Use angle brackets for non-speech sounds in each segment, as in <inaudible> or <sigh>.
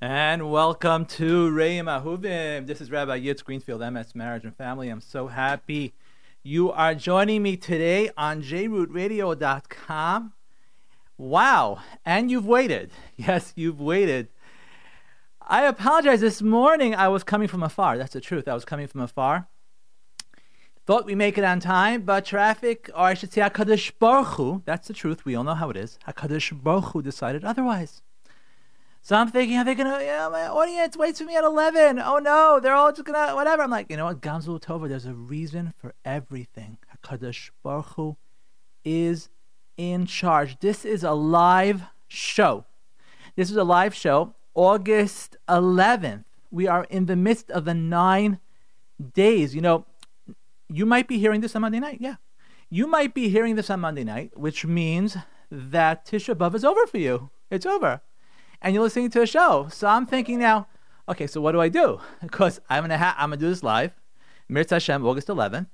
And welcome to Reim Ahuvim. This is Rabbi Yitz Greenfield, MS Marriage and Family. I'm so happy you are joining me today on jrootradio.com. Wow, and you've waited. <laughs> Yes, you've waited. I apologize. This morning I was coming from afar. That's the truth. I was coming from afar. Thought we make it on time, but traffic, or I should say HaKadosh Baruch Hu, that's the truth. We all know how it is. HaKadosh Baruch Hu decided otherwise. So I'm thinking, are they gonna? Yeah, my audience waits for me at eleven. Oh no, they're all just gonna whatever. I'm like, you know what, Gamzu Tova. There's a reason for everything. Hakadosh Baruch Hu is in charge. This is a live show. This is a live show, August 11th. We are in the midst of the nine days. You know, you might be hearing this on Monday night. Yeah, you might be hearing this on Monday night, which means that Tisha B'av is over for you. It's over and you're listening to a show. So I'm thinking now, okay, so what do I do? <laughs> Because I'm gonna ha- I'm gonna do this live, Mirz Hashem, August 11th.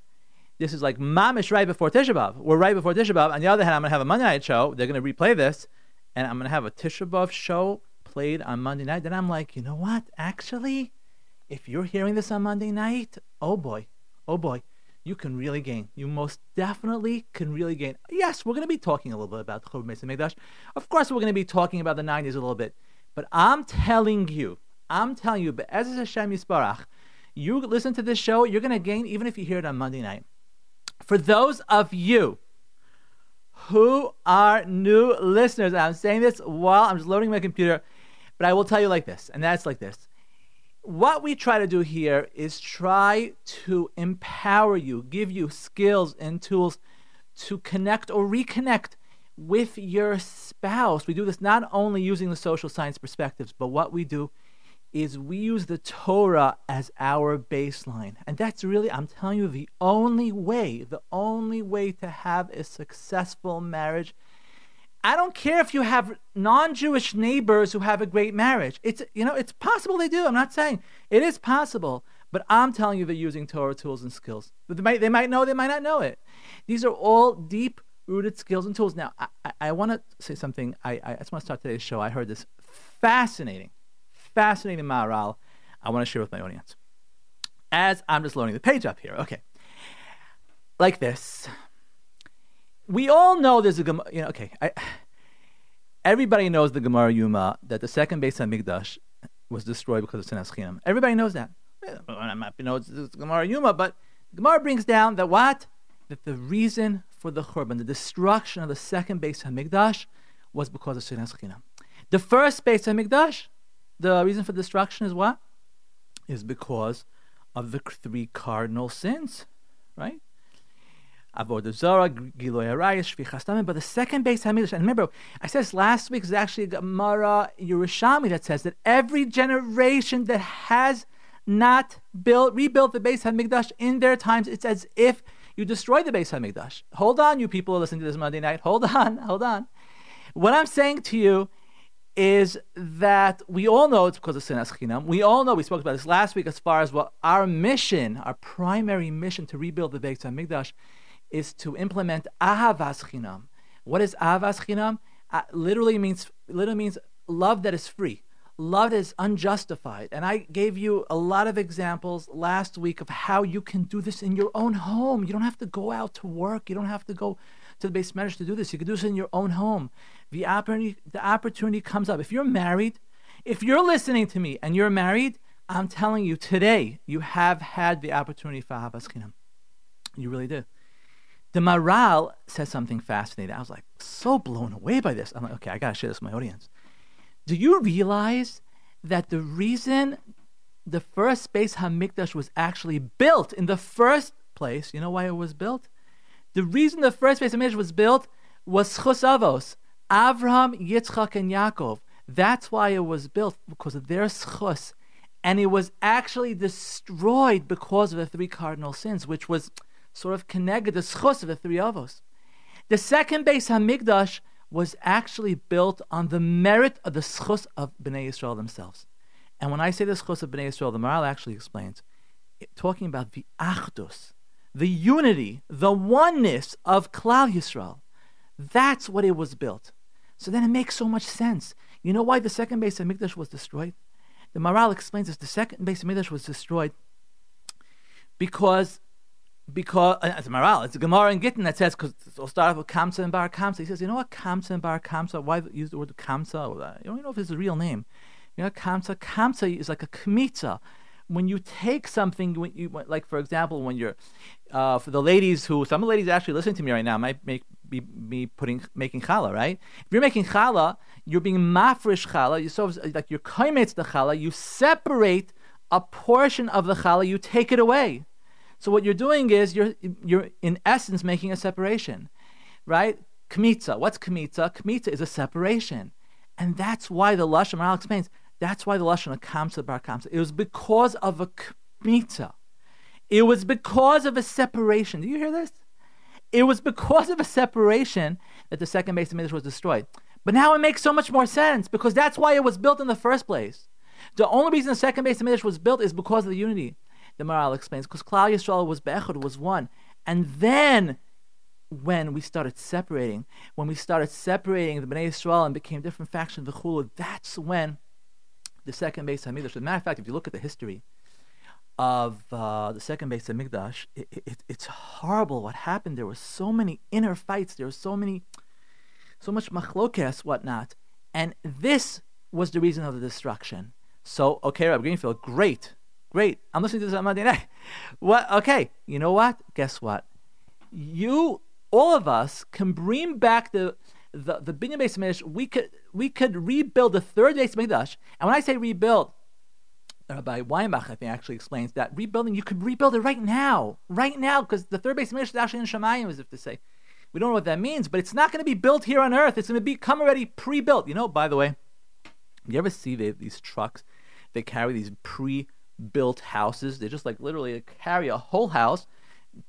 This is like mamish right before Tisha B'av. We're right before Tisha B'av. On the other hand, I'm gonna have a Monday night show. They're gonna replay this, and I'm gonna have a Tisha B'av show played on Monday night. Then I'm like, you know what? Actually, if you're hearing this on Monday night, oh boy, oh boy, you can really gain. You most definitely can really gain. Yes, we're going to be talking a little bit about Churban Beis Hamikdash. Of course, we're going to be talking about the 90s a little bit. But I'm telling you, I'm telling you, but as Hashem Yisbarach, you listen to this show, you're going to gain even if you hear it on Monday night. For those of you who are new listeners, I'm saying this while I'm just loading my computer, but I will tell you like this, and that's like this what we try to do here is try to empower you, give you skills and tools to connect or reconnect with your spouse. We do this not only using the social science perspectives, but what we do is we use the Torah as our baseline. And that's really, I'm telling you, the only way, the only way to have a successful marriage I don't care if you have non-Jewish neighbors who have a great marriage. It's you know, it's possible they do. I'm not saying it is possible, but I'm telling you they're using Torah tools and skills. They might they might know, they might not know it. These are all deep rooted skills and tools. Now, I, I, I want to say something. I, I just want to start today's show. I heard this fascinating, fascinating Maharal. I want to share with my audience. As I'm just loading the page up here. Okay. Like this we all know there's a Gemara. You know, okay, I, everybody knows the Gemara Yuma that the second Beis Hamikdash was destroyed because of Sinas Chinam. Everybody knows that. Not, you know, it's, it's Gemara Yuma, but Gemara brings down that what that the reason for the Churban, the destruction of the second Beis Hamikdash, was because of Sinas Chinam. The first Beis Hamikdash, the reason for destruction is what? Is because of the three cardinal sins, right? Avodah Giloy Arayis, Shvichas But the second Beis Hamikdash, and remember, I said this last week, is actually a Gemara Yerushalmi that says that every generation that has not built, rebuilt the Beis Hamikdash in their times, it's as if you destroy the Beis Hamikdash. Hold on, you people listening to this Monday night. Hold on, <laughs> hold on. What I'm saying to you is that we all know it's because of Sinas Chinam. We all know, we spoke about this last week, as far as what our mission, our primary mission to rebuild the Beis Hamikdash is to implement ahavas chinam. What is ahavas chinam? Uh, literally means literally means love that is free, love that is unjustified. And I gave you a lot of examples last week of how you can do this in your own home. You don't have to go out to work. You don't have to go to the base marriage to do this. You can do this in your own home. The opportunity, the opportunity comes up. If you're married, if you're listening to me and you're married, I'm telling you today, you have had the opportunity for ahavas chinam. You really did. The Maharal says something fascinating. I was like so blown away by this. I'm like, okay, I gotta share this with my audience. Do you realize that the reason the first Beis Hamikdash was actually built in the first place, you know why it was built? The reason the first Beis Hamikdash was built was Zchus Avos, Avraham, Yitzchak, and Yaakov. That's why it was built because of their schus, and it was actually destroyed because of the three cardinal sins, which was sort of connected the schus of the three avos. The second Beis Hamikdash was actually built on the merit of the schus of Bnei Yisrael themselves. And when I say the schus of Bnei Yisrael, the Maharal actually explains, it, talking about the achdus, the unity, the oneness of Klal Yisrael. That's what it was built. So then it makes so much sense. You know why the second Beis Hamikdash was destroyed? The Maharal explains this. The second Beis HaMikdash was destroyed because because uh, it's moral. it's a Gemara in Gittin that says because it'll start with Kamsa and Bar Kamsa. He says, you know what Kamsa and Bar Kamsa? Why use the word Kamsa? You don't even know if it's a real name. You know Kamsa. Kamsa is like a kmitza. When you take something, when you like for example, when you're uh, for the ladies who some of the ladies actually listening to me right now might make be, putting making challah, right? If you're making challah, you're being mafresh challah. You so like you're the challah. You separate a portion of the challah. You take it away. So what you're doing is you're you're in essence making a separation, right? Kmitza. What's kmitza? Kmitza is a separation, and that's why the lashon Maharal explains. That's why the lashon of kamsa bar kamsa. It was because of a kmitza. It was because of a separation. Do you hear this? It was because of a separation that the second Beis HaMikdash was destroyed. But now it makes so much more sense because that's why it was built in the first place. The only reason the second Beis HaMikdash was built is because of the unity the Maharal explains, because Klal Yisrael was Be'echad, was one. And then when we started separating, when we started separating the Bnei Yisrael and became different factions, the Chulu, that's when the second Beis of Hamikdash. As a matter of fact, if you look at the history of uh, the second Beis HaMikdash, it, it, it's horrible what happened. There were so many inner fights. There were so many, so much machlokes, whatnot. And this was the reason of the destruction. So, okay, Rabbi Greenfield, great. Great. I'm listening to this on Monday night. What? Okay. You know what? Guess what? You, all of us, can bring back the the the binyan Beis. We could we could rebuild the third Beis Mikdash. And when I say rebuild, Rabbi Weinbach, I think, actually explains that rebuilding, you could rebuild it right now, right now, because the third Beis Mikdash is actually in Shemayim, as if to say. We don't know what that means, but it's not going to be built here on earth. It's going to become already pre-built. You know, by the way, you ever see they, these trucks? They carry these pre built houses. They just like literally carry a whole house,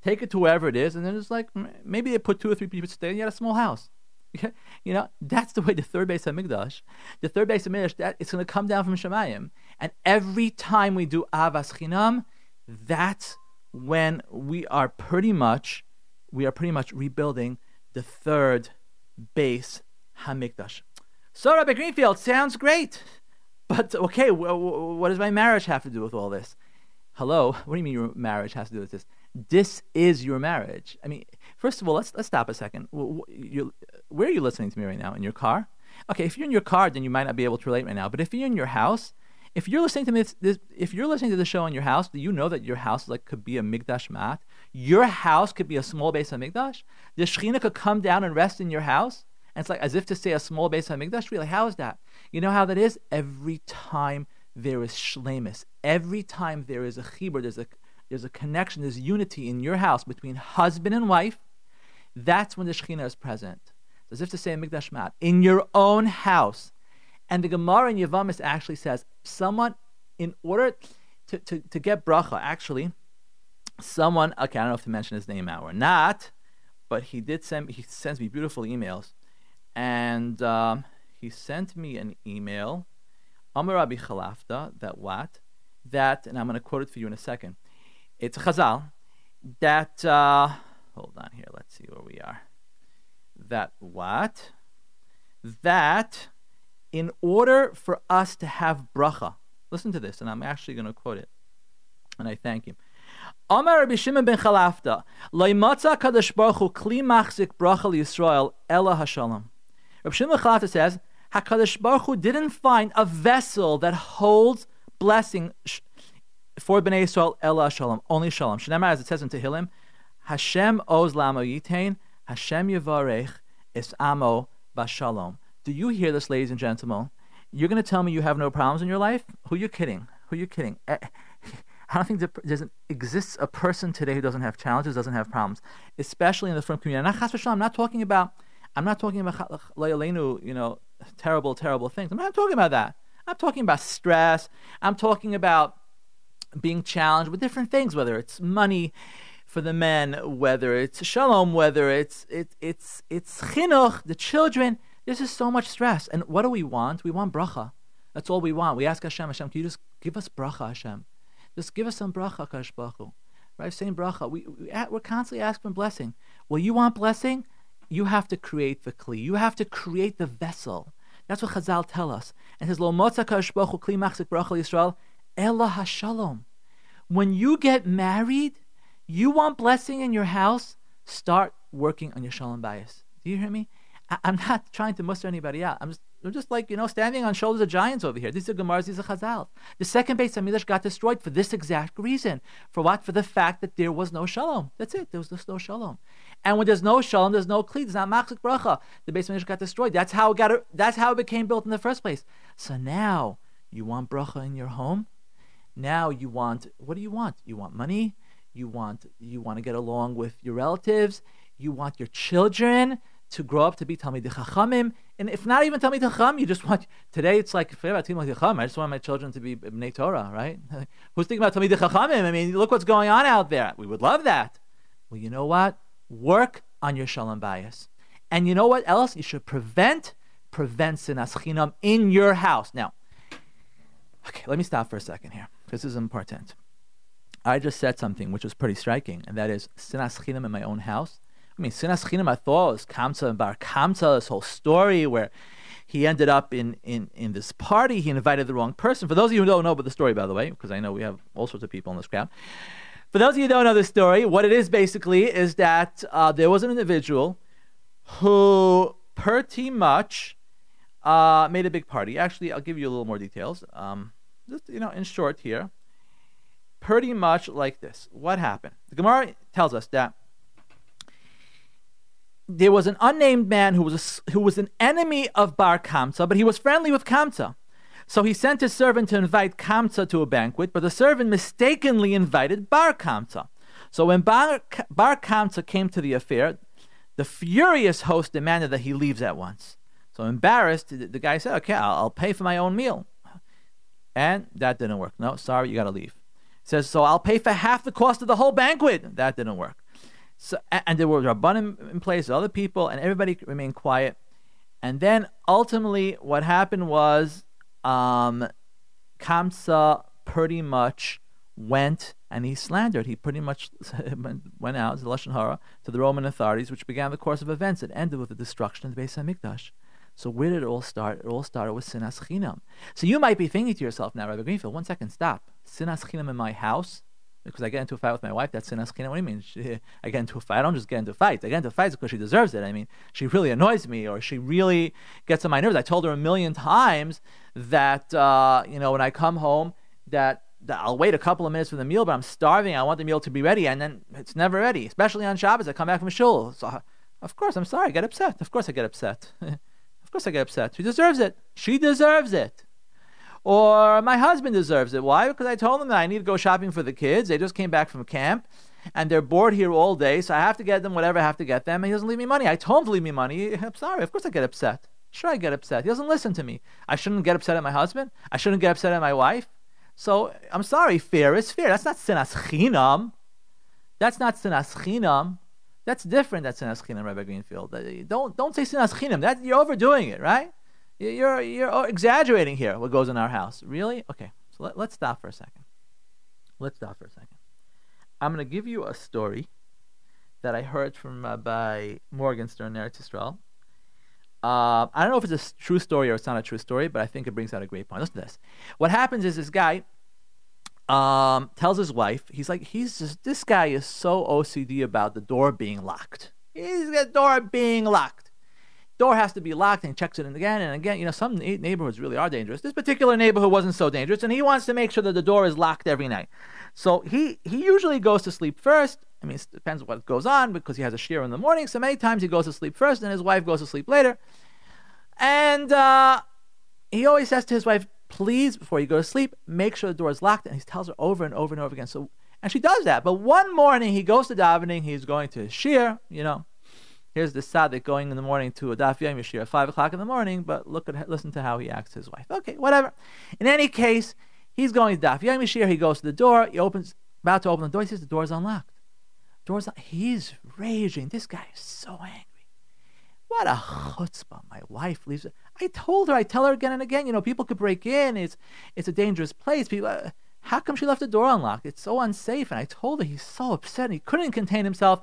take it to wherever it is, and then it's like maybe they put two or three people stay, and you got a small house. <laughs> you know, that's the way the third Beis HaMikdash, the third Beis HaMikdash, that it's going to come down from Shemayim. And every time we do Ahavas Chinam, that's when we are pretty much, we are pretty much rebuilding the third Beis Hamikdash. So Rabbi Greenfield sounds great. But okay, what does my marriage have to do with all this? Hello, what do you mean your marriage has to do with this? This is your marriage. I mean, first of all, let's let's stop a second. Where are you listening to me right now? In your car? Okay, if you're in your car, then you might not be able to relate right now. But if you're in your house, if you're listening to this, this if you're listening to the show in your house, do you know that your house like could be a migdash mat? Your house could be a small Beis HaMikdash. The Shechina could come down and rest in your house, and it's like as if to say a small Beis HaMikdash. Really, how is that? You know how that is? Every time there is shlemis, every time there is a chibur, there's a there's a connection, there's unity in your house between husband and wife. That's when the Shekhinah is present. As if to say in Mikdash Mat, in your own house. And the Gemara in Yavamis actually says, someone, in order to, to, to get bracha, actually, someone, okay, I don't know if to mention his name now or not, but he did send he sends me beautiful emails. And um, he sent me an email, Amar Rabbi Chalafta, that what? That, and I'm going to quote it for you in a second. It's chazal that, uh, hold on here, let's see where we are. That what? That in order for us to have bracha, listen to this, and I'm actually going to quote it, and I thank him. Amar Rabbi Shimon ben Chalafta, Leimatza Kadosh Baruch Hu Kli Machzik Bracha Yisrael Ela Hashalom. Rabbi Shimon Chalafta says, Hakadosh Baruch Hu didn't find a vessel that holds blessing for Bnei Yisrael Ela Shalom, only Shalom. Shneimar, as it says in Tehillim, Hashem oz lamo yitain, Hashem yavarech es amo bashalom. Do you hear this, ladies and gentlemen? You're going to tell me you have no problems in your life? Who are you kidding? Who are you kidding? Eh, <laughs> I don't think there exists a person today who doesn't have challenges, doesn't have problems, especially in the frum community. I'm not talking about I'm not talking about you know, terrible, terrible things. I'm not talking about that. I'm talking about stress. I'm talking about being challenged with different things, whether it's money for the men, whether it's shalom, whether it's it, it's it's chinuch, the children. This is so much stress. And what do we want? We want bracha. That's all we want. We ask Hashem, Hashem, can you just give us bracha, Hashem? Just give us some bracha, Kash Right? Same bracha. We, we, we're constantly asking for blessing. Well, you want blessing? You have to create the kli. You have to create the vessel. That's what Chazal tell us. And says, Lo kli machzik Yisrael, ella hashalom. When you get married, you want blessing in your house, start working on your shalom bayis. Do you hear me? I, am not <laughs> trying to muster anybody out. I'm just, I'm just like, you know, standing on shoulders of giants over here. These are Gemaras, these are Chazal. The second Beit HaMikdash got destroyed for this exact reason. For what? For the fact that there was no shalom. That's it. There was just no shalom. And when there's no shalom, there's no kli. There's not machzik bracha. The Beit HaMikdash got destroyed. That's how it got. That's how it became built in the first place. So now you want bracha in your home. Now you want. What do you want? You want money. You want. You want to get along with your relatives. You want your children to grow up to be Talmidei Chachamim. And if not even Talmidei Chacham, you just want, today it's like, I just want my children to be Bnei Torah, right? <laughs> Who's thinking about Talmidei Chachamim? I mean, look what's going on out there. We would love that. Well, you know what? Work on your Shalom bayis. And you know what else? You should prevent, prevent Sinas Chinam in your house. Now, okay, let me stop for a second here, this is important. I just said something which was pretty striking, and that is Sinas Chinam in my own house I mean, Sinas Chinam, I thought was Kamsa and Bar Kamsa, this whole story where he ended up in, in, in this party. He invited the wrong person. For those of you who don't know about the story, by the way, because I know we have all sorts of people in this crowd. For those of you who don't know the story, what it is basically is that uh, there was an individual who pretty much uh, made a big party. Actually, I'll give you a little more details. Um, just, you know, in short here, pretty much like this. What happened? The Gemara tells us that there was an unnamed man who was a, who was an enemy of Bar Kamsa, but he was friendly with Kamsa. So he sent his servant to invite Kamsa to a banquet, but the servant mistakenly invited Bar Kamsa. So when Bar, Bar Kamsa came to the affair, the furious host demanded that he leaves at once. So embarrassed, the, guy said, "Okay, I'll, I'll, pay for my own meal," and that didn't work. No, sorry, you got to leave. He says, "So I'll pay for half the cost of the whole banquet." That didn't work. So, and there were Rabbanim in place, other people, and everybody remained quiet. And then ultimately, what happened was um, Kamsa pretty much went and he slandered. He pretty much <laughs> went out, Lashon Hara, to the Roman authorities, which began the course of events. It ended with the destruction of the Beis Hamikdash. So where did it all start? It all started with Sinas Chinam. So you might be thinking to yourself now, Rabbi Greenfield, one second, stop. Sinas Chinam in my house? Because I get into a fight with my wife, that's sinas What do you mean? She, I get into a fight. I don't just get into fights. I get into fights because she deserves it. I mean, she really annoys me, or she really gets on my nerves. I told her a million times that uh, you know when I come home that, that I'll wait a couple of minutes for the meal, but I'm starving. I want the meal to be ready, and then it's never ready. Especially on Shabbos, I come back from shul. So, of course, I'm sorry. I get upset. Of course, I get upset. <laughs> of course, I get upset. She deserves it. She deserves it. Or my husband deserves it. Why? Because I told them that I need to go shopping for the kids. They just came back from camp and they're bored here all day, so I have to get them whatever I have to get them, and he doesn't leave me money. I told him to leave me money. <laughs> I'm sorry. Of course I get upset. Sure, I get upset. He doesn't listen to me. I shouldn't get upset at my husband. I shouldn't get upset at my wife. So I'm sorry. Fear is fear. That's not sinas chinam. That's not sinas chinam. That's different. That's sinas chinam, Rabbi Greenfield. Don't don't say sinas chinam. That you're overdoing it, right? You're, you're exaggerating here what goes in our house. Really? Okay, so let, let's stop for a second. Let's stop for a second. I'm going to give you a story that I heard from uh, by Morgenstern Eretz Yisrael. Uh, I don't know if it's a true story or it's not a true story, but I think it brings out a great point. Listen to this. What happens is this guy um, tells his wife, he's like, he's just, this guy is so OCD about the door being locked. He's the door being locked door has to be locked and checks it in again and again. You know, some neighborhoods really are dangerous. This particular neighborhood wasn't so dangerous, and he wants to make sure that the door is locked every night. So he he usually goes to sleep first. I mean, it depends what goes on because he has a shiur in the morning. So many times he goes to sleep first, and his wife goes to sleep later. And uh, he always says to his wife, "Please, before you go to sleep, make sure the door is locked." And he tells her over and over and over again. So and she does that. But one morning he goes to davening. He's going to his shiur, you know Here's the tzaddik going in the morning to a daf yom at five o'clock in the morning, but look at listen to how he acts his wife. Okay, whatever. In any case, he's going to daf yom yashir. He goes to the door. He opens, about to open the door. He says the door is unlocked. Door's un- he's raging. This guy is so angry. What a chutzpah! My wife leaves. I told her. I tell her again and again. You know, people could break in. It's it's a dangerous place. People. Uh, how come she left the door unlocked? It's so unsafe. And I told her he's so upset. And he couldn't contain himself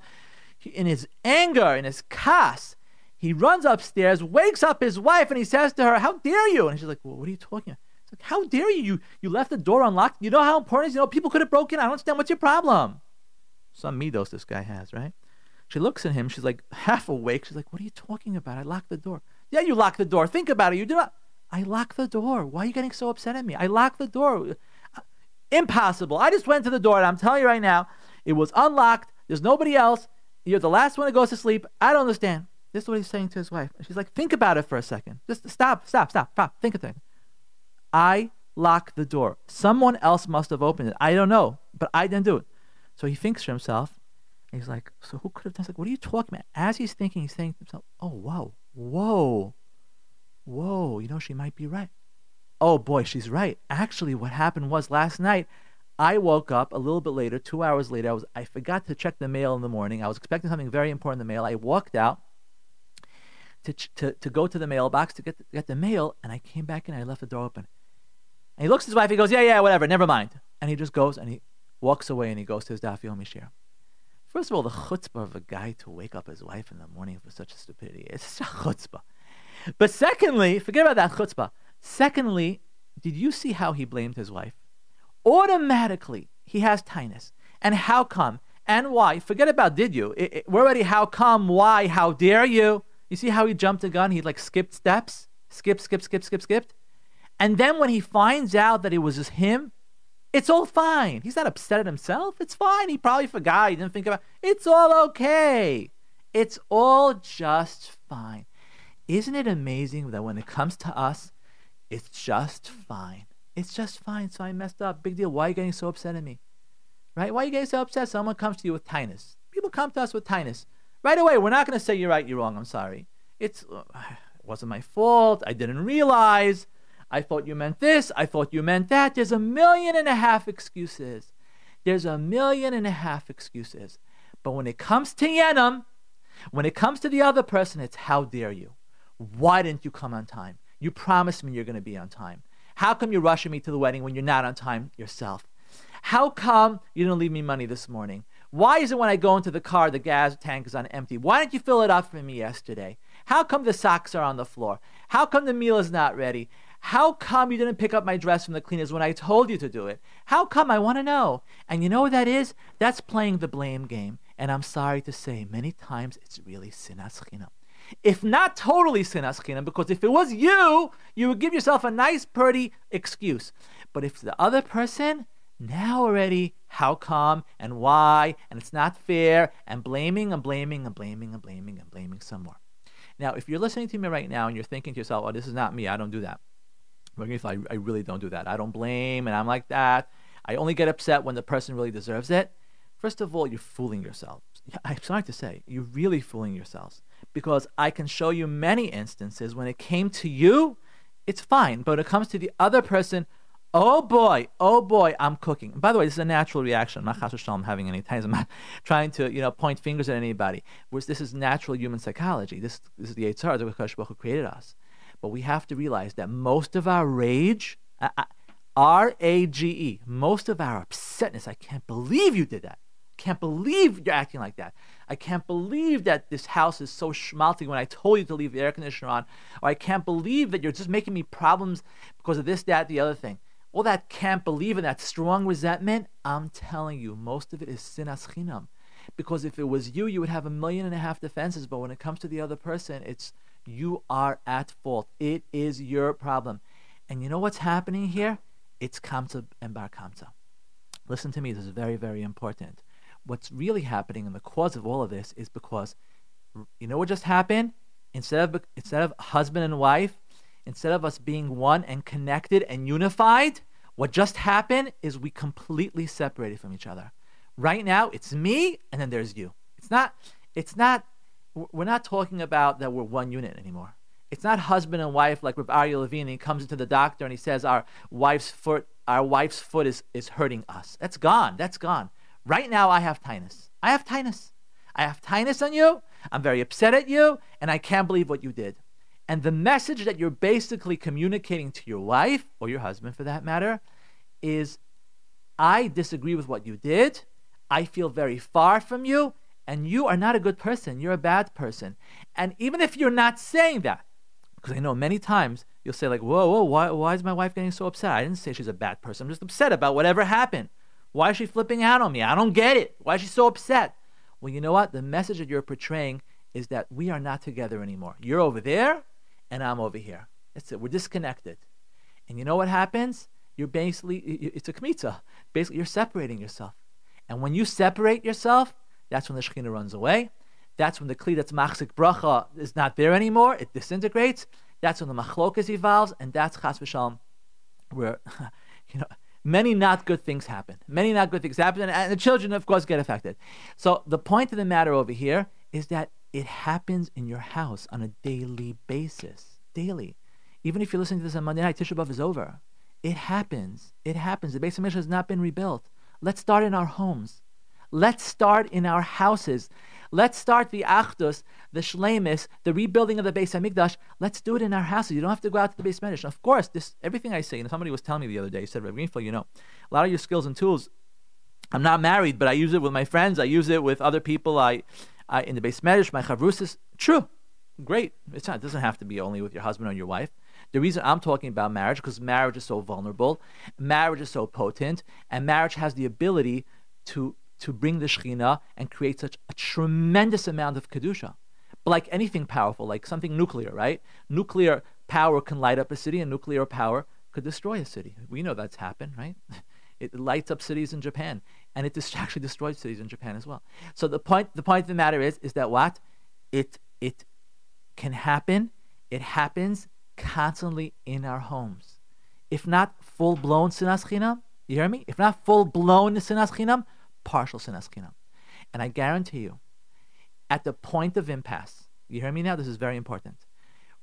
in his anger, in his kas, He runs upstairs, wakes up his wife, and he says to her, How dare you? And she's like, well, What are you talking about? He's like, How dare you? you? You left the door unlocked. You know how important it is? You know, people could have broken. I don't understand. What's your problem? Some midos this guy has, right? She looks at him. She's like <laughs> half awake. She's like, What are you talking about? I locked the door. Yeah, you locked the door. Think about it. You do not. I locked the door. Why are you getting so upset at me? I locked the door. Impossible. I just went to the door, and I'm telling you right now, it was unlocked. There's nobody else. You're the last one that goes to sleep. I don't understand. This is what he's saying to his wife. And she's like, think about it for a second. Just stop, stop, stop, stop. Think of it. I locked the door. Someone else must have opened it. I don't know, but I didn't do it. So he thinks to himself, he's like, so who could have done? He's like, what are you talking about? As he's thinking, he's saying to himself, oh, whoa, whoa, whoa, you know, she might be right. Oh boy, she's right. Actually, what happened was last night, I woke up a little bit later, two hours later. I was I forgot to check the mail in the morning. I was expecting something very important in the mail. I walked out to to, to go to the mailbox to get the, get the mail, and I came back in. I left the door open. And he looks at his wife. He goes, "Yeah, yeah, whatever, never mind." And he just goes and he walks away and he goes to his daf yomi. First of all, the chutzpah of a guy to wake up his wife in the morning for such a stupidity. It's <laughs> a chutzpah. But secondly, forget about that chutzpah. Secondly, did you see how he blamed his wife? Automatically, he has tinus. And how come? And why? Forget about did you. It, it, we're already how come, why, how dare you. You see how he jumped a gun? He like skipped steps, skip, skip, skip, skip, skipped. And then when he finds out that it was just him, it's all fine. He's not upset at himself. It's fine. He probably forgot. He didn't think about it. It's all okay. It's all just fine. Isn't it amazing that when it comes to us, it's just fine? It's just fine. So I messed up. Big deal. Why are you getting so upset at me? Right? Why are you getting so upset? Someone comes to you with tinus. People come to us with tinus. Right away, we're not going to say you're right, you're wrong, I'm sorry. It's, uh, it wasn't my fault. I didn't realize. I thought you meant this. I thought you meant that. There's a million and a half excuses. There's a million and a half excuses. But when it comes to Yenim, when it comes to the other person, it's how dare you? Why didn't you come on time? You promised me you're going to be on time. How come you're rushing me to the wedding when you're not on time yourself? How come you didn't leave me money this morning? Why is it when I go into the car, the gas tank is on empty? Why didn't you fill it up for me yesterday? How come the socks are on the floor? How come the meal is not ready? How come you didn't pick up my dress from the cleaners when I told you to do it? How come? I want to know. And you know what that is? That's playing the blame game. And I'm sorry to say, many times it's really sinas chinam. If not totally sinas chinam, because if it was you, you would give yourself a nice, pretty excuse. But if the other person, now already, how come and why, and it's not fair, and blaming and blaming and blaming and blaming and blaming some more. Now, if you're listening to me right now and you're thinking to yourself, oh, this is not me, I don't do that. I, I really don't do that. I don't blame, and I'm like that. I only get upset when the person really deserves it. First of all, you're fooling yourselves. <laughs> I'm sorry to say, you're really fooling yourselves. Because I can show you many instances when it came to you, it's fine. But when it comes to the other person, oh boy, oh boy, I'm cooking. by the way, this is a natural reaction. I'm not having any times. I'm not <laughs> trying to, you know, point fingers at anybody. Whereas this is natural human psychology. This, this is the Yitzhar, the Kodesh who created us. But we have to realize that most of our rage, uh, uh, R A G E, most of our upsetness, I can't believe you did that. Can't believe you're acting like that. I can't believe that this house is so schmaltzy when I told you to leave the air conditioner on. Or I can't believe that you're just making me problems because of this, that, the other thing. All that can't believe and that strong resentment, I'm telling you, most of it is sinas chinam. Because if it was you, you would have a million and a half defenses. But when it comes to the other person, it's you are at fault. It is your problem. And you know what's happening here? It's kamsa and bar kamsa. Listen to me, this is very, very important. What's really happening and the cause of all of this is because you know what just happened? Instead of instead of husband and wife, instead of us being one and connected and unified, what just happened is we completely separated from each other. Right now, it's me and then there's you. It's not it's not we're not talking about that we're one unit anymore. It's not husband and wife like with Aryeh Levine. He comes into the doctor and he says our wife's foot, our wife's foot is, is hurting us. That's gone. That's gone. Right now, I have tinus. I have tinus. I have tinus on you. I'm very upset at you, and I can't believe what you did. And the message that you're basically communicating to your wife, or your husband for that matter, is I disagree with what you did. I feel very far from you, and you are not a good person. You're a bad person. And even if you're not saying that, because I know many times you'll say, like, whoa, whoa, why, why is my wife getting so upset? I didn't say she's a bad person. I'm just upset about whatever happened. Why is she flipping out on me? I don't get it. Why is she so upset? Well, you know what? The message that you're portraying is that we are not together anymore. You're over there, and I'm over here. That's it. We're disconnected. And you know what happens? You're basically, it's a kmitza. Basically, you're separating yourself. And when you separate yourself, that's when the Shekhinah runs away. That's when the Kli that's machzik bracha is not there anymore. It disintegrates. That's when the machlokas evolves, and that's chas v'shalom, where, <laughs> you know, many not good things happen. Many not good things happen, and the children, of course, get affected. So the point of the matter over here is that it happens in your house on a daily basis. Daily. Even if you're listening to this on Monday night, Tisha B'Av is over. It happens. It happens. The Beis Hamikdash has not been rebuilt. Let's start in our homes. Let's start in our houses. Let's start the Achdus, the Shlemis, the rebuilding of the Beis Hamikdash. Let's do it in our houses. You don't have to go out to the Beis Hamikdash. Of course, this everything I say. And somebody was telling me the other day. He said, Rabbi Greenfield, you know, a lot of your skills and tools. I'm not married, but I use it with my friends. I use it with other people. I, I in the Beis Hamikdash, my chavrusis. True, great. It's not. It doesn't have to be only with your husband or your wife. The reason I'm talking about marriage because marriage is so vulnerable, marriage is so potent, and marriage has the ability to to bring the Shekhinah and create such a tremendous amount of kedusha. But like anything powerful, like something nuclear, right? Nuclear power can light up a city, and nuclear power could destroy a city. We know that's happened, right? <laughs> It lights up cities in Japan, and it <laughs> actually destroys cities in Japan as well. So the point, the point of the matter is, is that what it it can happen. It happens constantly in our homes. If not full blown sinas chinam, you hear me? If not full blown sinas chinam, partial sinas. And I guarantee you, at the point of impasse, you hear me now? This is very important.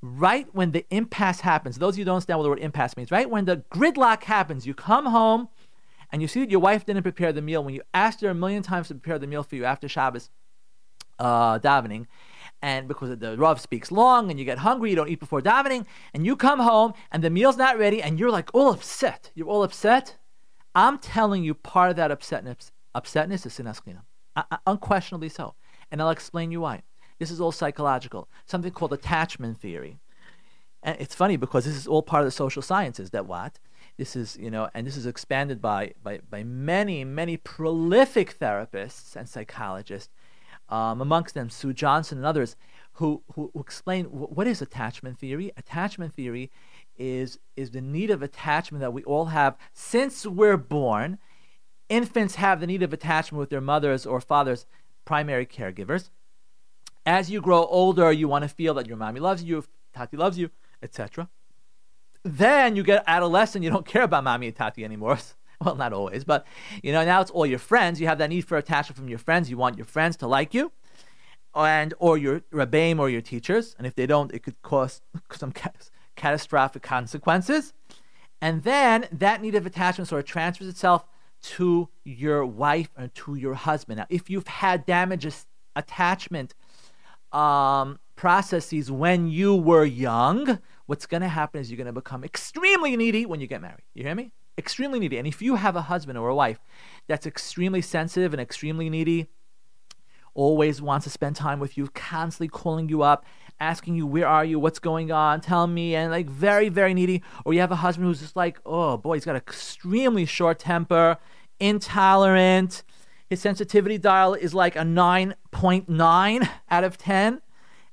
Right when the impasse happens, those of you who don't understand what the word impasse means, right when the gridlock happens, you come home and you see that your wife didn't prepare the meal when you asked her a million times to prepare the meal for you after Shabbos uh, davening, and because the Rav speaks long and you get hungry, you don't eat before davening, and you come home and the meal's not ready and you're like all upset. You're all upset. I'm telling you, part of that upsetness, upsetness is sinas uh, uh, unquestionably so. And I'll explain you why. This is all psychological, something called attachment theory. And it's funny because this is all part of the social sciences that what? This is, you know, and this is expanded by, by, by many, many prolific therapists and psychologists um, amongst them Sue Johnson and others, who, who, who explain what is attachment theory. Attachment theory is, is the need of attachment that we all have since we're born. Infants have the need of attachment with their mothers or fathers, primary caregivers. As you grow older, you want to feel that your mommy loves you, Tati loves you, etc. Then you get adolescent, you don't care about mommy and Tati anymore. <laughs> well, not always, but you know, now it's all your friends. You have that need for attachment from your friends. You want your friends to like you, and or your rabbeim or your teachers. And if they don't, it could cause <laughs> some ca- catastrophic consequences. And then that need of attachment sort of transfers itself to your wife and to your husband. Now, if you've had damages attachment um, processes when you were young, what's going to happen is you're going to become extremely needy when you get married. You hear me? extremely needy. And if you have a husband or a wife that's extremely sensitive and extremely needy, always wants to spend time with you, constantly calling you up, asking you, Where are you? What's going on? Tell me. And like very, very needy. Or you have a husband who's just like, Oh boy, he's got an extremely short temper, intolerant. His sensitivity dial is like a 9.9 out of 10.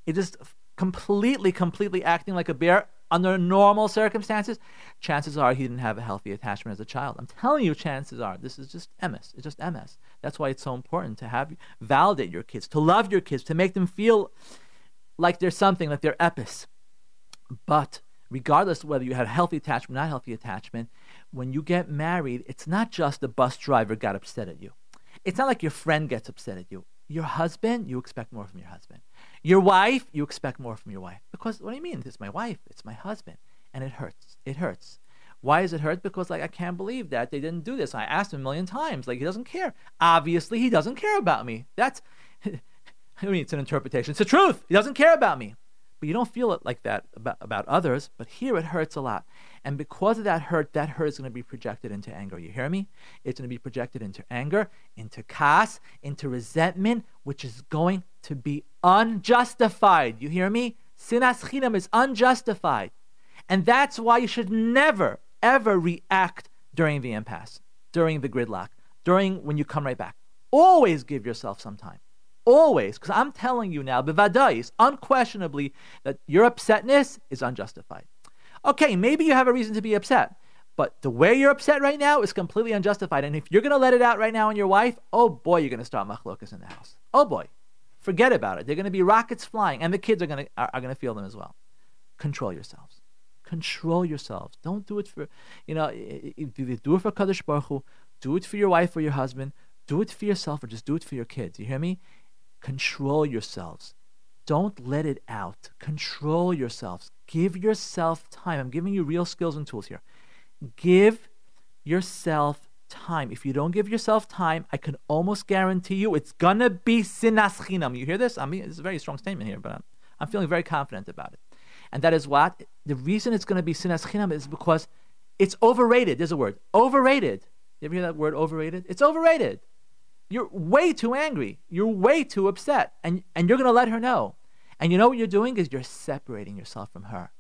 It just completely, completely acting like a bear under normal circumstances, chances are he didn't have a healthy attachment as a child. I'm telling you, chances are this is just MS. It's just MS. That's why it's so important to have validate your kids, to love your kids, to make them feel like they're something, like they're epis. But regardless whether you had healthy attachment, not healthy attachment, when you get married, it's not just the bus driver got upset at you. It's not like your friend gets upset at you. Your husband, you expect more from your husband. Your wife, you expect more from your wife. Because what do you mean? It's my wife, it's my husband. And it hurts. It hurts. Why does it hurt? Because like I can't believe that they didn't do this. I asked him a million times. Like he doesn't care. Obviously, he doesn't care about me. That's <laughs> I mean it's an interpretation. It's the truth. He doesn't care about me. But you don't feel it like that about, about others. But here it hurts a lot. And because of that hurt, that hurt is going to be projected into anger. You hear me? It's going to be projected into anger, into kas, into resentment, which is going to be unjustified. You hear me? Sinas chinam is unjustified. And that's why you should never, ever react during the impasse, during the gridlock, during when you come right back. Always give yourself some time. Always. Because I'm telling you now, bivadais, unquestionably, that your upsetness is unjustified. Okay, maybe you have a reason to be upset, but the way you're upset right now is completely unjustified. And if you're going to let it out right now on your wife, oh boy, you're going to start machlokas in the house. Oh boy. Forget about it. They're going to be rockets flying, and the kids are going to are, are going to feel them as well. Control yourselves. Control yourselves. Don't do it for, you know, do it for Kadosh Baruch Hu, do it for your wife or your husband, do it for yourself, or just do it for your kids. You hear me? Control yourselves. Don't let it out. Control yourselves. Give yourself time. I'm giving you real skills and tools here. Give yourself time. If you don't give yourself time, I can almost guarantee you it's gonna be sinas chinam. You hear this? I mean, it's a very strong statement here, but I'm, I'm feeling very confident about it. And that is what the reason it's gonna be sinas chinam is because it's overrated. There's a word overrated. You ever hear that word overrated? It's overrated. You're way too angry. You're way too upset. And, and you're going to let her know. And you know what you're doing is you're separating yourself from her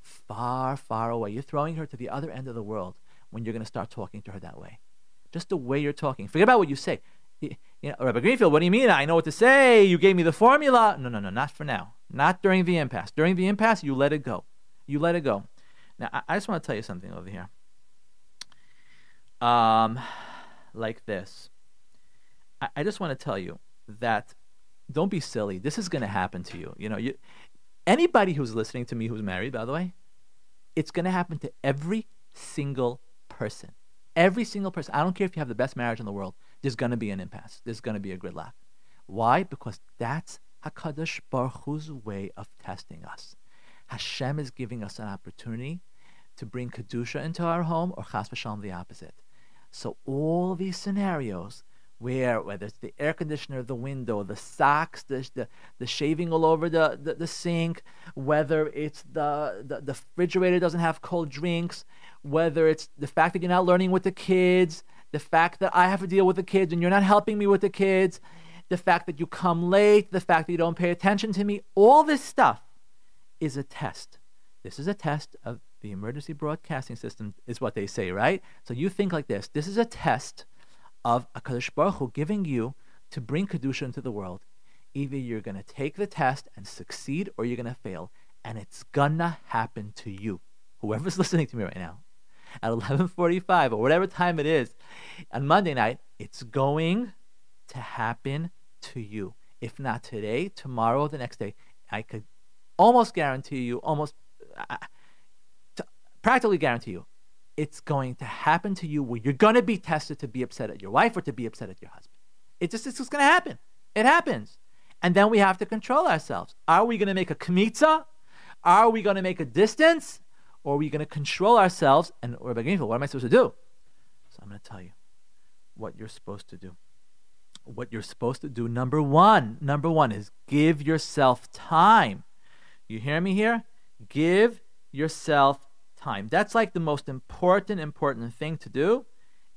far, far away. You're throwing her to the other end of the world when you're going to start talking to her that way. Just the way you're talking. Forget about what you say. You know, Rabbi Greenfield, what do you mean? I know what to say. You gave me the formula. No, no, no, not for now. Not during the impasse. During the impasse, you let it go. You let it go. Now, I, I just want to tell you something over here. Um, like this. I, I just want to tell you that don't be silly. This is going to happen to you. You know, you, anybody who's listening to me who's married, by the way, it's going to happen to every single person. Every single person. I don't care if you have the best marriage in the world. There's going to be an impasse. There's going to be a gridlock. Why? Because that's Hakadosh Baruch Hu's way of testing us. Hashem is giving us an opportunity to bring kedusha into our home, or chas v'shalom the opposite. So all these scenarios where whether it's the air conditioner, the window, the socks, the the, the shaving all over the, the, the sink, whether it's the, the the refrigerator doesn't have cold drinks, whether it's the fact that you're not learning with the kids, the fact that I have to deal with the kids and you're not helping me with the kids, the fact that you come late, the fact that you don't pay attention to me, all this stuff is a test. This is a test of the emergency broadcasting system, is what they say, right? So you think like this this is a test of Akadosh Baruch Hu giving you to bring Kedusha into the world. Either you're going to take the test and succeed or you're going to fail. And it's to happen to you. Whoever's <laughs> listening to me right now, at 11:45 or whatever time it is on Monday night, it's going to happen to you. If not today, tomorrow, the next day, I could almost guarantee you, almost uh, practically guarantee you, it's going to happen to you where you're going to be tested to be upset at your wife or to be upset at your husband. It just, it's just going to happen. It happens. And then we have to control ourselves. Are we going to make a kmitza? Are we going to make a distance? Or are we going to control ourselves? And or what am I supposed to do? So I'm going to tell you what you're supposed to do. What you're supposed to do, number one, number one is give yourself time. You hear me here? Give yourself time. That's like the most important, important thing to do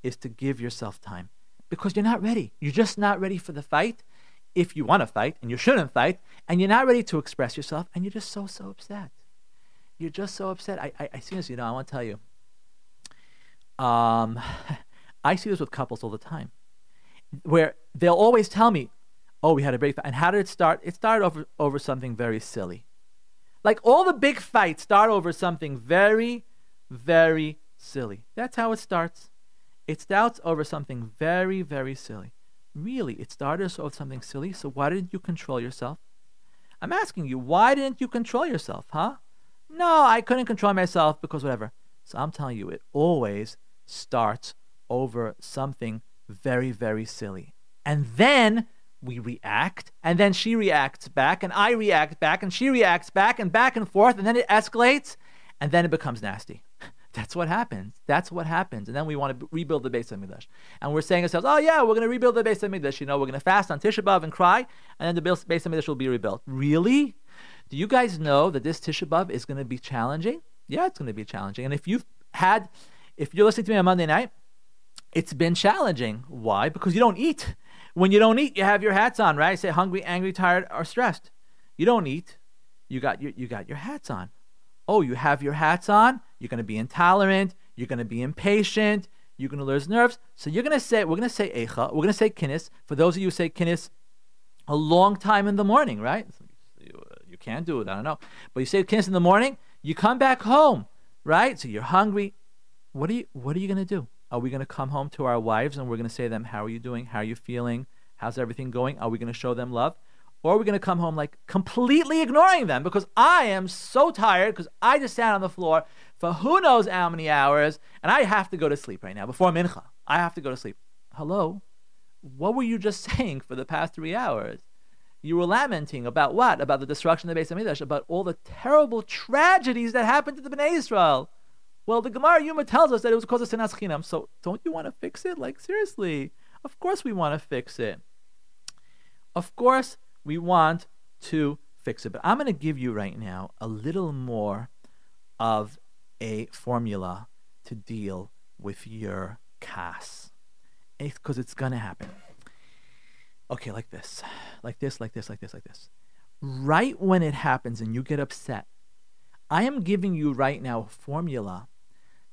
is to give yourself time because you're not ready. You're just not ready for the fight if you want to fight and you shouldn't fight and you're not ready to express yourself and you're just so, so upset. You're just so upset. I, I, I this, you know, I want to tell you. Um, <laughs> I see this with couples all the time where they'll always tell me, oh, we had a break. And how did it start? It started over, over something very silly. Like all the big fights start over something very, very silly. That's how it starts. It starts over something very, very silly. Really, it started over something silly, so why didn't you control yourself? I'm asking you, why didn't you control yourself, huh? No, I couldn't control myself because whatever. So I'm telling you, it always starts over something very, very silly. And then we react, and then she reacts back, and I react back, and she reacts back, and back and forth, and then it escalates, and then it becomes nasty. <laughs> That's what happens. That's what happens. And then we want to rebuild the Beis of Hamikdash. And we're saying ourselves, oh yeah, we're going to rebuild the Beis of Hamikdash. You know, we're going to fast on Tisha B'Av and cry, and then the Beis of Hamikdash will be rebuilt. Really? Do you guys know that this Tisha B'Av is going to be challenging? Yeah, it's going to be challenging. And if you've had, if you're listening to me on Monday night, it's been challenging. Why? Because you don't eat. When you don't eat, you have your hats on, right? say hungry, angry, tired, or stressed. You don't eat. You got your, you got your hats on. Oh, you have your hats on. You're going to be intolerant. You're going to be impatient. You're going to lose nerves. So you're going to say, we're going to say Eicha. We're going to say Kinnis. For those of you who say Kinnis a long time in the morning, right? You, you can't do it. I don't know. But you say Kinnis in the morning. You come back home, right? So you're hungry. What are you, what are you going to do? Are we going to come home to our wives and we're going to say to them, How are you doing? How are you feeling? How's everything going? Are we going to show them love? Or are we going to come home like completely ignoring them because I am so tired because I just sat on the floor for who knows how many hours and I have to go to sleep right now before Mincha. I have to go to sleep. Hello? What were you just <laughs> saying for the past three hours? You were lamenting about what? About the destruction of the Beis Hamikdash, about all the terrible tragedies that happened to the Bnei Israel. Well, the Gemara Yuma tells us that it was because of sinas chinam. So don't you want to fix it? Like seriously, of course we want to fix it. Of course we want to fix it. But I'm going to give you right now a little more of a formula to deal with your kas, because it's going to happen. Okay, like this, like this, like this, like this, like this. Right when it happens and you get upset, I am giving you right now a formula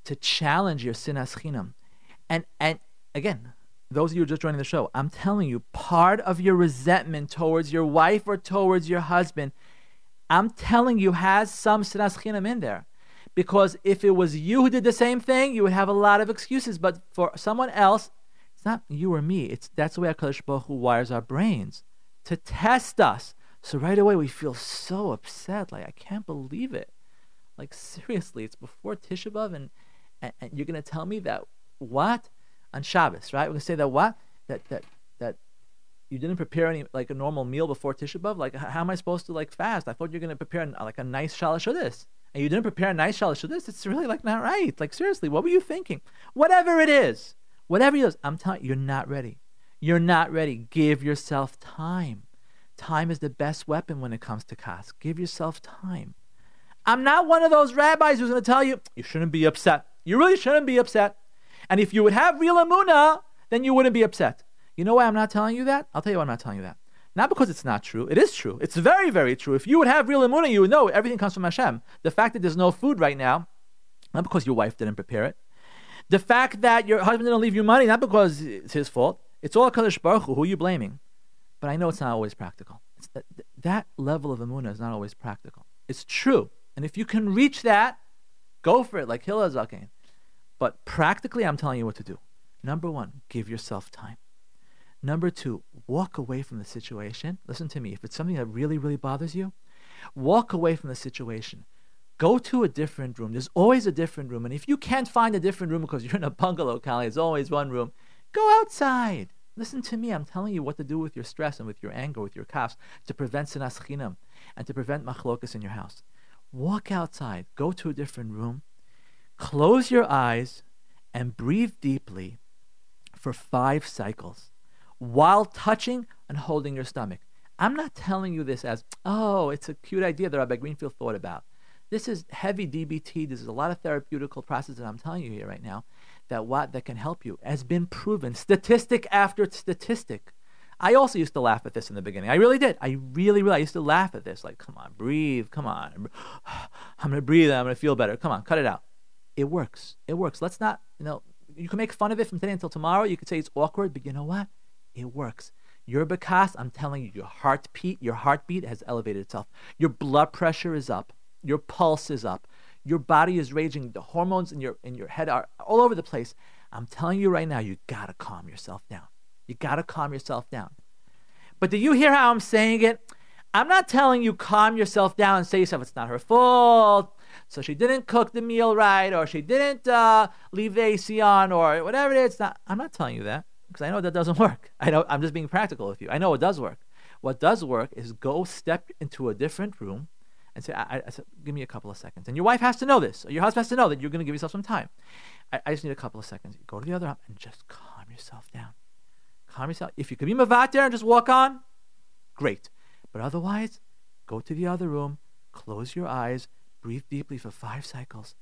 to challenge your sinas chinam. And and again, those of you who are just joining the show, I'm telling you, part of your resentment towards your wife or towards your husband, I'm telling you, has some sinas chinam in there. Because if it was you who did the same thing, you would have a lot of excuses. But for someone else, it's not you or me. It's that's the way HaKadosh Baruch Hu wires our brains to test us. So right away we feel so upset, like I can't believe it. Like seriously, it's before Tisha B'av and and, and you're to tell me that what on Shabbos, right? We're to say that what that that that you didn't prepare any like a normal meal before Tisha B'av. Like, how am I supposed to like fast? I thought you're to prepare like a nice shalosh this, and you didn't prepare a nice shalosh this. It's really like not right. Like seriously, what were you thinking? Whatever it is, whatever it is, I'm telling you, you're not ready. You're not ready. Give yourself time. Time is the best weapon when it comes to kas. Give yourself time. I'm not one of those rabbis who's going to tell you you shouldn't be upset. You really shouldn't be upset. And if you would have real emuna, then you wouldn't be upset. You know why I'm not telling you that? I'll tell you why I'm not telling you that. Not because it's not true. It is true. It's very, very true. If you would have real emuna, you would know everything comes from Hashem. The fact that there's no food right now, not because your wife didn't prepare it. The fact that your husband didn't leave you money, not because it's his fault. It's all Kadosh Baruch Hu. Who are you blaming? But I know it's not always practical. That, that level of emuna is not always practical. It's true. And if you can reach that, go for it, like Hillel Zaken. But practically, I'm telling you what to do. Number one, give yourself time. Number two, walk away from the situation. Listen to me. If it's something that really, really bothers you, walk away from the situation. Go to a different room. There's always a different room. And if you can't find a different room because you're in a bungalow, Kali, there's always one room, go outside. Listen to me. I'm telling you what to do with your stress and with your anger, with your kafs, to prevent sinas chinam and to prevent machlokas in your house. Walk outside. Go to a different room Close your eyes and breathe deeply for five cycles while touching and holding your stomach. I'm not telling you this as, oh, it's a cute idea that Rabbi Greenfield thought about. This is heavy DBT. This is a lot of therapeutical process that I'm telling you here right now that what that can help you has been proven, statistic after statistic. I also used to laugh at this in the beginning. I really did. I really, really I used to laugh at this. Like, come on, breathe. Come on. I'm going to breathe. I'm going to feel better. Come on, cut it out it works. It works. Let's not, you know, you can make fun of it from today until tomorrow. You could say it's awkward, but you know what? It works. Your bekas, I'm telling you, your heartbeat, your heartbeat has elevated itself. Your blood pressure is up. Your pulse is up. Your body is raging. The hormones in your in your head are all over the place. I'm telling you right now, you gotta calm yourself down. You gotta calm yourself down. But do you hear how I'm saying it? I'm not telling you calm yourself down and say yourself it's not her fault. So she didn't cook the meal right, or she didn't uh, leave the AC on, or whatever it is. Not, I'm not telling you that because I know that doesn't <laughs> work. I know I'm just being practical with you. I know it does work. What does work is go step into a different room and say, I, I, said, "Give me a couple of seconds." And your wife has to know this. Or your husband has to know that you're going to give yourself some time. I, I, just need a couple of seconds. Go to the other room and just calm yourself down. If you could be mevater and just walk on, great. But otherwise, go to the other room close your eyes, breathe deeply for five cycles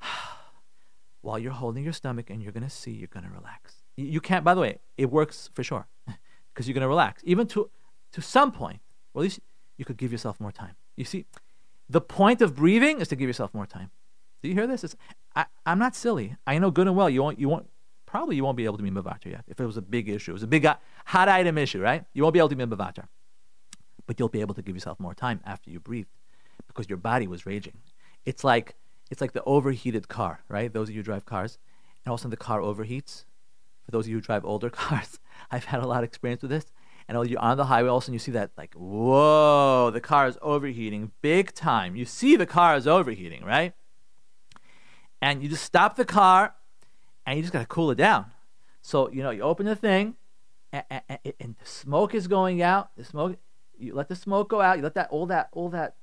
<sighs> while you're holding your stomach, and you're going to see you're going to relax. You, can't, by the way, it works for sure <laughs> because you're going to relax. Even to, to some point, or at least you could give yourself more time. You see, the point of breathing is to give yourself more time. Do you hear this? It's, I, I'm not silly. I know good and well you won't, you won't, probably you won't be able to be Mevater yet. If it was a big issue, it was a big uh, hot item issue, right? You won't be able to be Mevater. But you'll be able to give yourself more time after you breathe because your body was raging. It's like, it's like the overheated car, right? Those of you who drive cars, and all of a sudden the car overheats. For those of you who drive older <laughs> cars, I've had a lot of experience with this. And you're on the highway, all of a sudden you see that, like, whoa, the car is overheating big time. You see the car is overheating, right? And you just stop the car and you just got to cool it down. So, you know, you open the thing and, and, and, the smoke is going out. The smoke, you let the smoke go out. You let that, all that, all that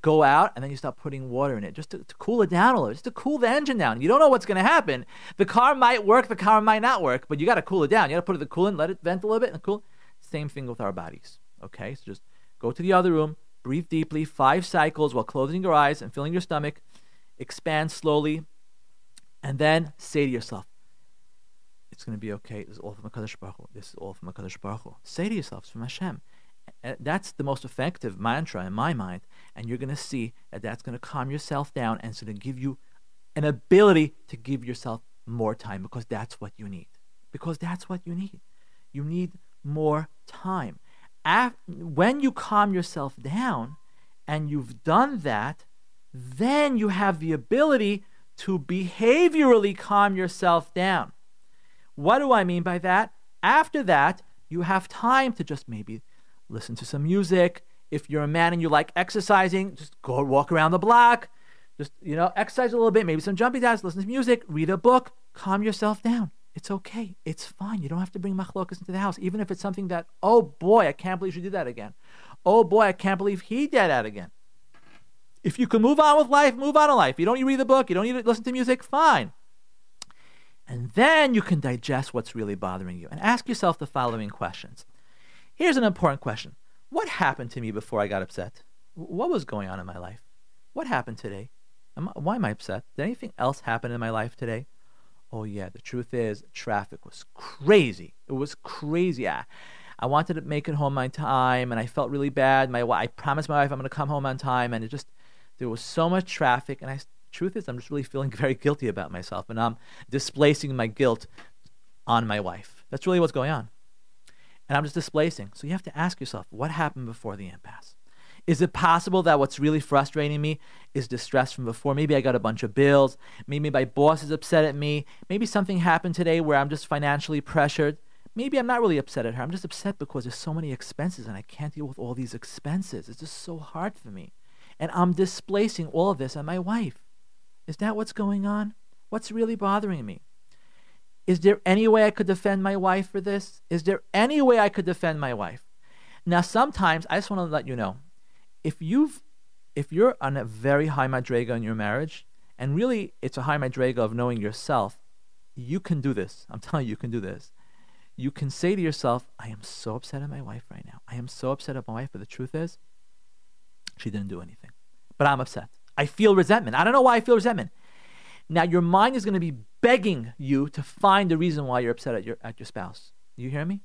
go out and then you start putting water in it just to, to, cool it down a little, just to cool the engine down. You don't know what's going to happen. The car might work, the car might not work, but you got to cool it down. You got to put it in the coolant, let it vent a little bit and cool. Same thing with our bodies. Okay, so just go to the other room, breathe deeply, five cycles while closing your eyes and filling your stomach, expand slowly, and then say to yourself, it's going to be okay. This is all from HaKadosh Baruch. This is all from HaKadosh Baruch. Say to yourself, it's from Hashem. That's the most effective mantra in my mind and you're going to see that that's going to calm yourself down and it's going to give you an ability to give yourself more time because that's what you need. Because that's what you need. You need more time. When you calm yourself down and you've done that, then you have the ability to behaviorally calm yourself down. What do I mean by that? After that, you have time to just maybe listen to some music, if you're a man and you like exercising, just go walk around the block. Just, you know, exercise a little bit, maybe some jumping jacks, listen to music, read a book, calm yourself down. It's okay. It's fine. You don't have to bring machlokas into the house, even if it's something that, oh boy, I can't believe she did that again. Oh boy, I can't believe he did that again. If you can move on with life, move on in life. You don't need to read the book, you don't need to listen to music, fine. And then you can digest what's really bothering you and ask yourself the following questions. Here's an important question what happened to me before I got upset? What was going on in my life? What happened today? Why am I upset? Did anything else happen in my life today? Oh, yeah, the truth is, traffic was crazy. It was crazy. I, I wanted to make it home on time, and I felt really bad. My, I promised my wife I'm going to come home on time, and it just, there was so much traffic. And I, truth is, I'm just really feeling <laughs> very guilty about myself, and I'm displacing my guilt on my wife. That's really what's going on and I'm just displacing. So you have to ask yourself, what happened before the impasse? Is it possible that what's really frustrating me is distress from before? Maybe I got a bunch of bills. Maybe my boss is upset at me. Maybe something happened today where I'm just financially pressured. Maybe I'm not really upset at her. I'm just upset because there's so many expenses and I can't deal with all these expenses. It's just so hard for me. And I'm displacing all of this on my wife. Is that what's going on? What's really bothering me? Is there any way I could defend my wife for this? Is there any way I could defend my wife? Now, sometimes I just want to let you know if you've if you're on a very high madrega in your marriage, and really it's a high madrega of knowing yourself, you can do this. I'm <laughs> telling you, you can do this. You can say to yourself, I am so upset at my wife right now. I am so upset at my wife, but the truth is, she didn't do anything. But I'm upset. I feel resentment. I don't know why I feel resentment. Now, your mind is going to be begging you to find the reason why you're upset at your, at your spouse. You hear me?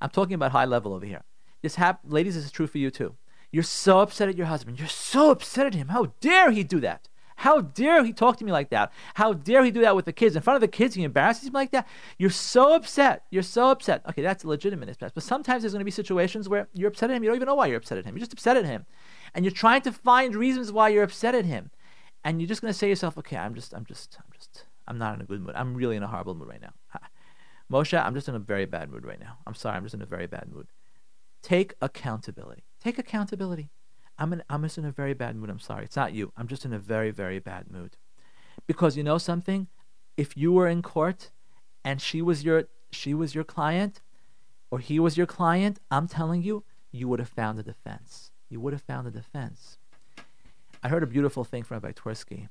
I'm talking about high level over here. This hap- ladies, this is true for you too. You're so upset at your husband. You're so upset at him. How dare he do that? How dare he talk to me like that? How dare he do that with the kids? In front of the kids, he embarrasses me like that? You're so upset. You're so upset. Okay, that's legitimate. But sometimes there's going to be situations where you're upset at him. You don't even know why you're upset at him. You're just upset at him. And you're trying to find reasons why you're upset at him and you're just going to say to yourself, okay, I'm just, I'm just, I'm just, I'm not in a good mood. I'm really in a horrible mood right now. Moshe, I'm just in a very bad mood right now. I'm sorry, I'm just in a very bad mood. Take accountability. Take accountability. I'm, in, I'm just in a very bad mood. I'm sorry. It's not you. I'm just in a very, very bad mood. Because you know something? If you were in court and she was your she was your client or he was your client, I'm telling you, you would have found a defense. You would have found a defense. I heard a beautiful thing from Rabbi Twersky.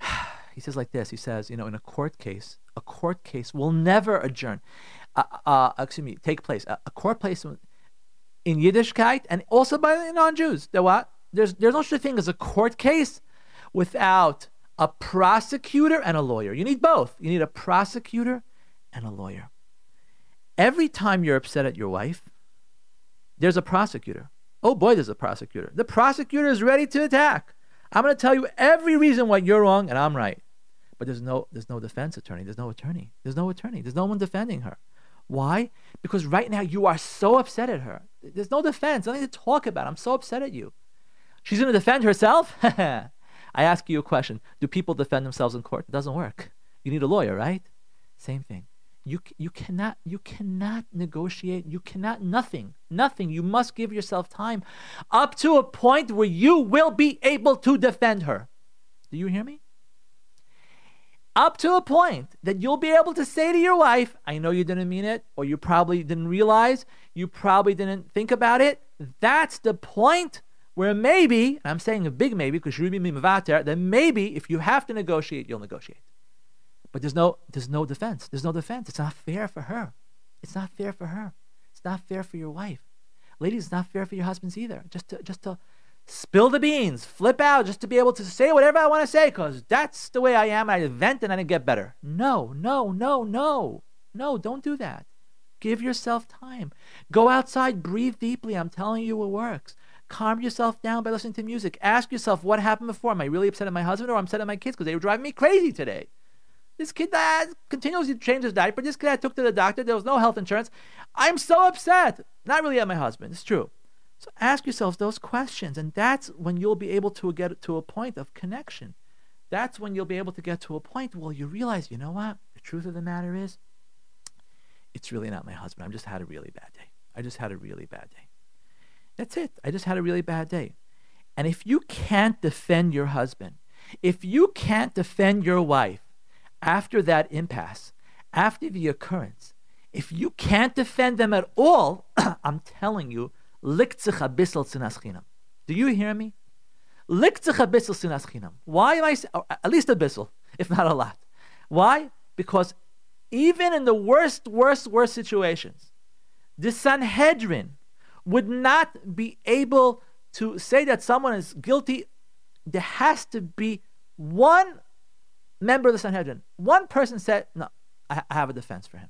<sighs> he says like this. He says, you know, in a court case, a court case will never adjourn. Uh, uh, excuse me, take place. A, a court case, in Yiddishkeit and also by non-Jews. That what? There's there's no such thing as a court case without a prosecutor and a lawyer. You need both. You need a prosecutor and a lawyer. Every time you're upset at your wife, there's a prosecutor. Oh boy, there's a prosecutor. The prosecutor is ready to attack. I'm going to tell you every reason why you're wrong and I'm right. But there's no there's no defense attorney. There's no attorney. There's no attorney. There's no one defending her. Why? Because right now you are so upset at her. There's no defense, nothing to talk about. I'm so upset at you. She's going to defend herself? <laughs> I ask you a question. Do people defend themselves in court? It doesn't work. You need a lawyer, right? Same thing. You, you cannot you cannot negotiate. You cannot nothing. Nothing. You must give yourself time up to a point where you will be able to defend her. Do you hear me? Up to a point that you'll be able to say to your wife, I know you didn't mean it, or you probably didn't realize, you probably didn't think about it. That's the point where maybe, I'm saying a big maybe because Ruby Mimavater, then maybe if you have to negotiate, you'll negotiate. But there's no there's no defense. There's no defense. It's not fair for her. It's not fair for her. It's not fair for your wife. Ladies, it's not fair for your husbands either. Just to just to spill the beans, flip out, just to be able to say whatever I want to say, because that's the way I am. I vent and I get better. No, no, no, no. No, don't do that. Give yourself time. Go outside, breathe deeply. I'm telling you it works. Calm yourself down by listening to music. Ask yourself what happened before. Am I really upset at my husband or I'm upset at my kids because they were driving me crazy today? This kid that continuously changed his diaper. This kid I took to the doctor. There was no health insurance. I'm so upset. Not really at my husband. It's true. So ask yourselves those questions, and that's when you'll be able to get to a point of connection. That's when you'll be able to get to a point where you realize, you know what? The truth of the matter is, it's really not my husband. I just had a really bad day. I just had a really bad day. That's it. I just had a really bad day. And if you can't defend your husband, if you can't defend your wife after that impasse, after the occurrence, if you can't defend them at all, <clears throat> I'm telling you, do you hear me? Why am I at least a bissel, if not a lot? Why? Because even in the worst, worst, worst situations, the Sanhedrin would not be able to say that someone is guilty. There has to be one member of the Sanhedrin. One person said, No, I, I have a defense for him.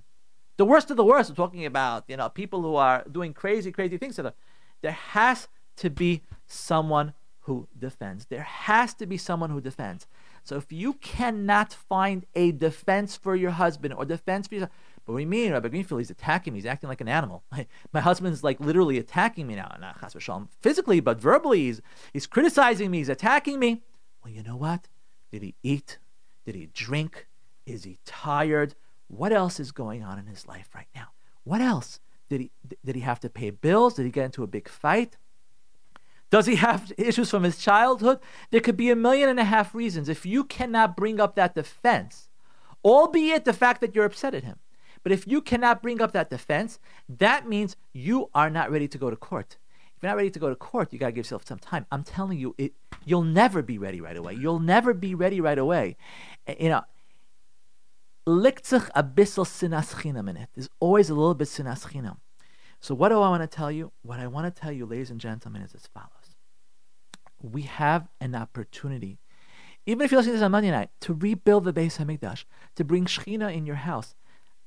The worst of the worst, we're talking about, you know, people who are doing crazy, crazy things to them. There has to be someone who defends. There has to be someone who defends. So if you cannot find a defense for your husband or defense for yourself, but what do you mean, Rabbi Greenfield? He's attacking me. He's acting like an animal. <laughs> My husband's like literally attacking me now. Not physically, but verbally. He's, he's criticizing me. He's attacking me. Well, you know what? Did he eat? Did he drink? Is he tired? What else is going on in his life right now? What else? Did he, did he have to pay bills? Did he get into a big fight? Does he have <laughs> issues from his childhood? There could be a million and a half reasons. If you cannot bring up that defense, albeit the fact that you're upset at him, but if you cannot bring up that defense, that means you are not ready to go to court. If you're not ready to go to court, you got to give yourself some time. I'm telling you, it, you'll never be ready right away. You'll never be ready right away. You know, a bissel sinas chinam in. There's always a little bit sinas chinam. So what do I want to tell you? What I want to tell you, ladies and gentlemen, is as follows. We have an opportunity, even if you're listening to this on Monday night, to rebuild the Beis Hamikdash, to bring Shechina in your house.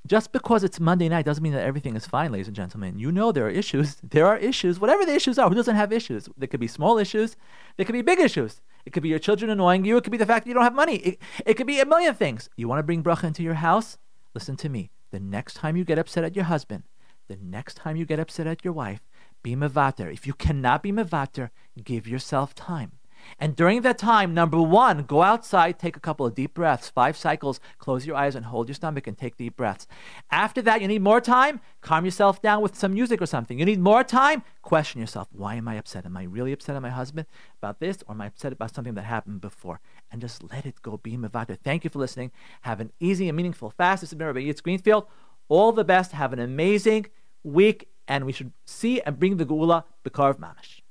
Just because it's Monday night doesn't mean that everything is fine, ladies and gentlemen. You know there are issues. <laughs> There are issues. Whatever the issues are, who doesn't have issues? There could be small issues. There could be big issues. It could be your children annoying you. It could be the fact that you don't have money. It, it could be a million things. You want to bring bracha into your house? Listen to me. The next time you get upset at your husband, the next time you get upset at your wife, be mevater. If you cannot be mevater, give yourself time. And during that time, number one, go outside, take a couple of deep breaths, five cycles, close your eyes and hold your stomach and take deep breaths. After that, you need more time, calm yourself down with some music or something. You need more time, question yourself, why am I upset? Am I really upset at my husband about this, or am I upset about something that happened before? And just let it go. Be mevater. Thank you for listening. Have an easy and meaningful fast. This has been Yitz Greenfield. All the best. Have an amazing week, and we should see and bring the Geula Bekarv Mamish.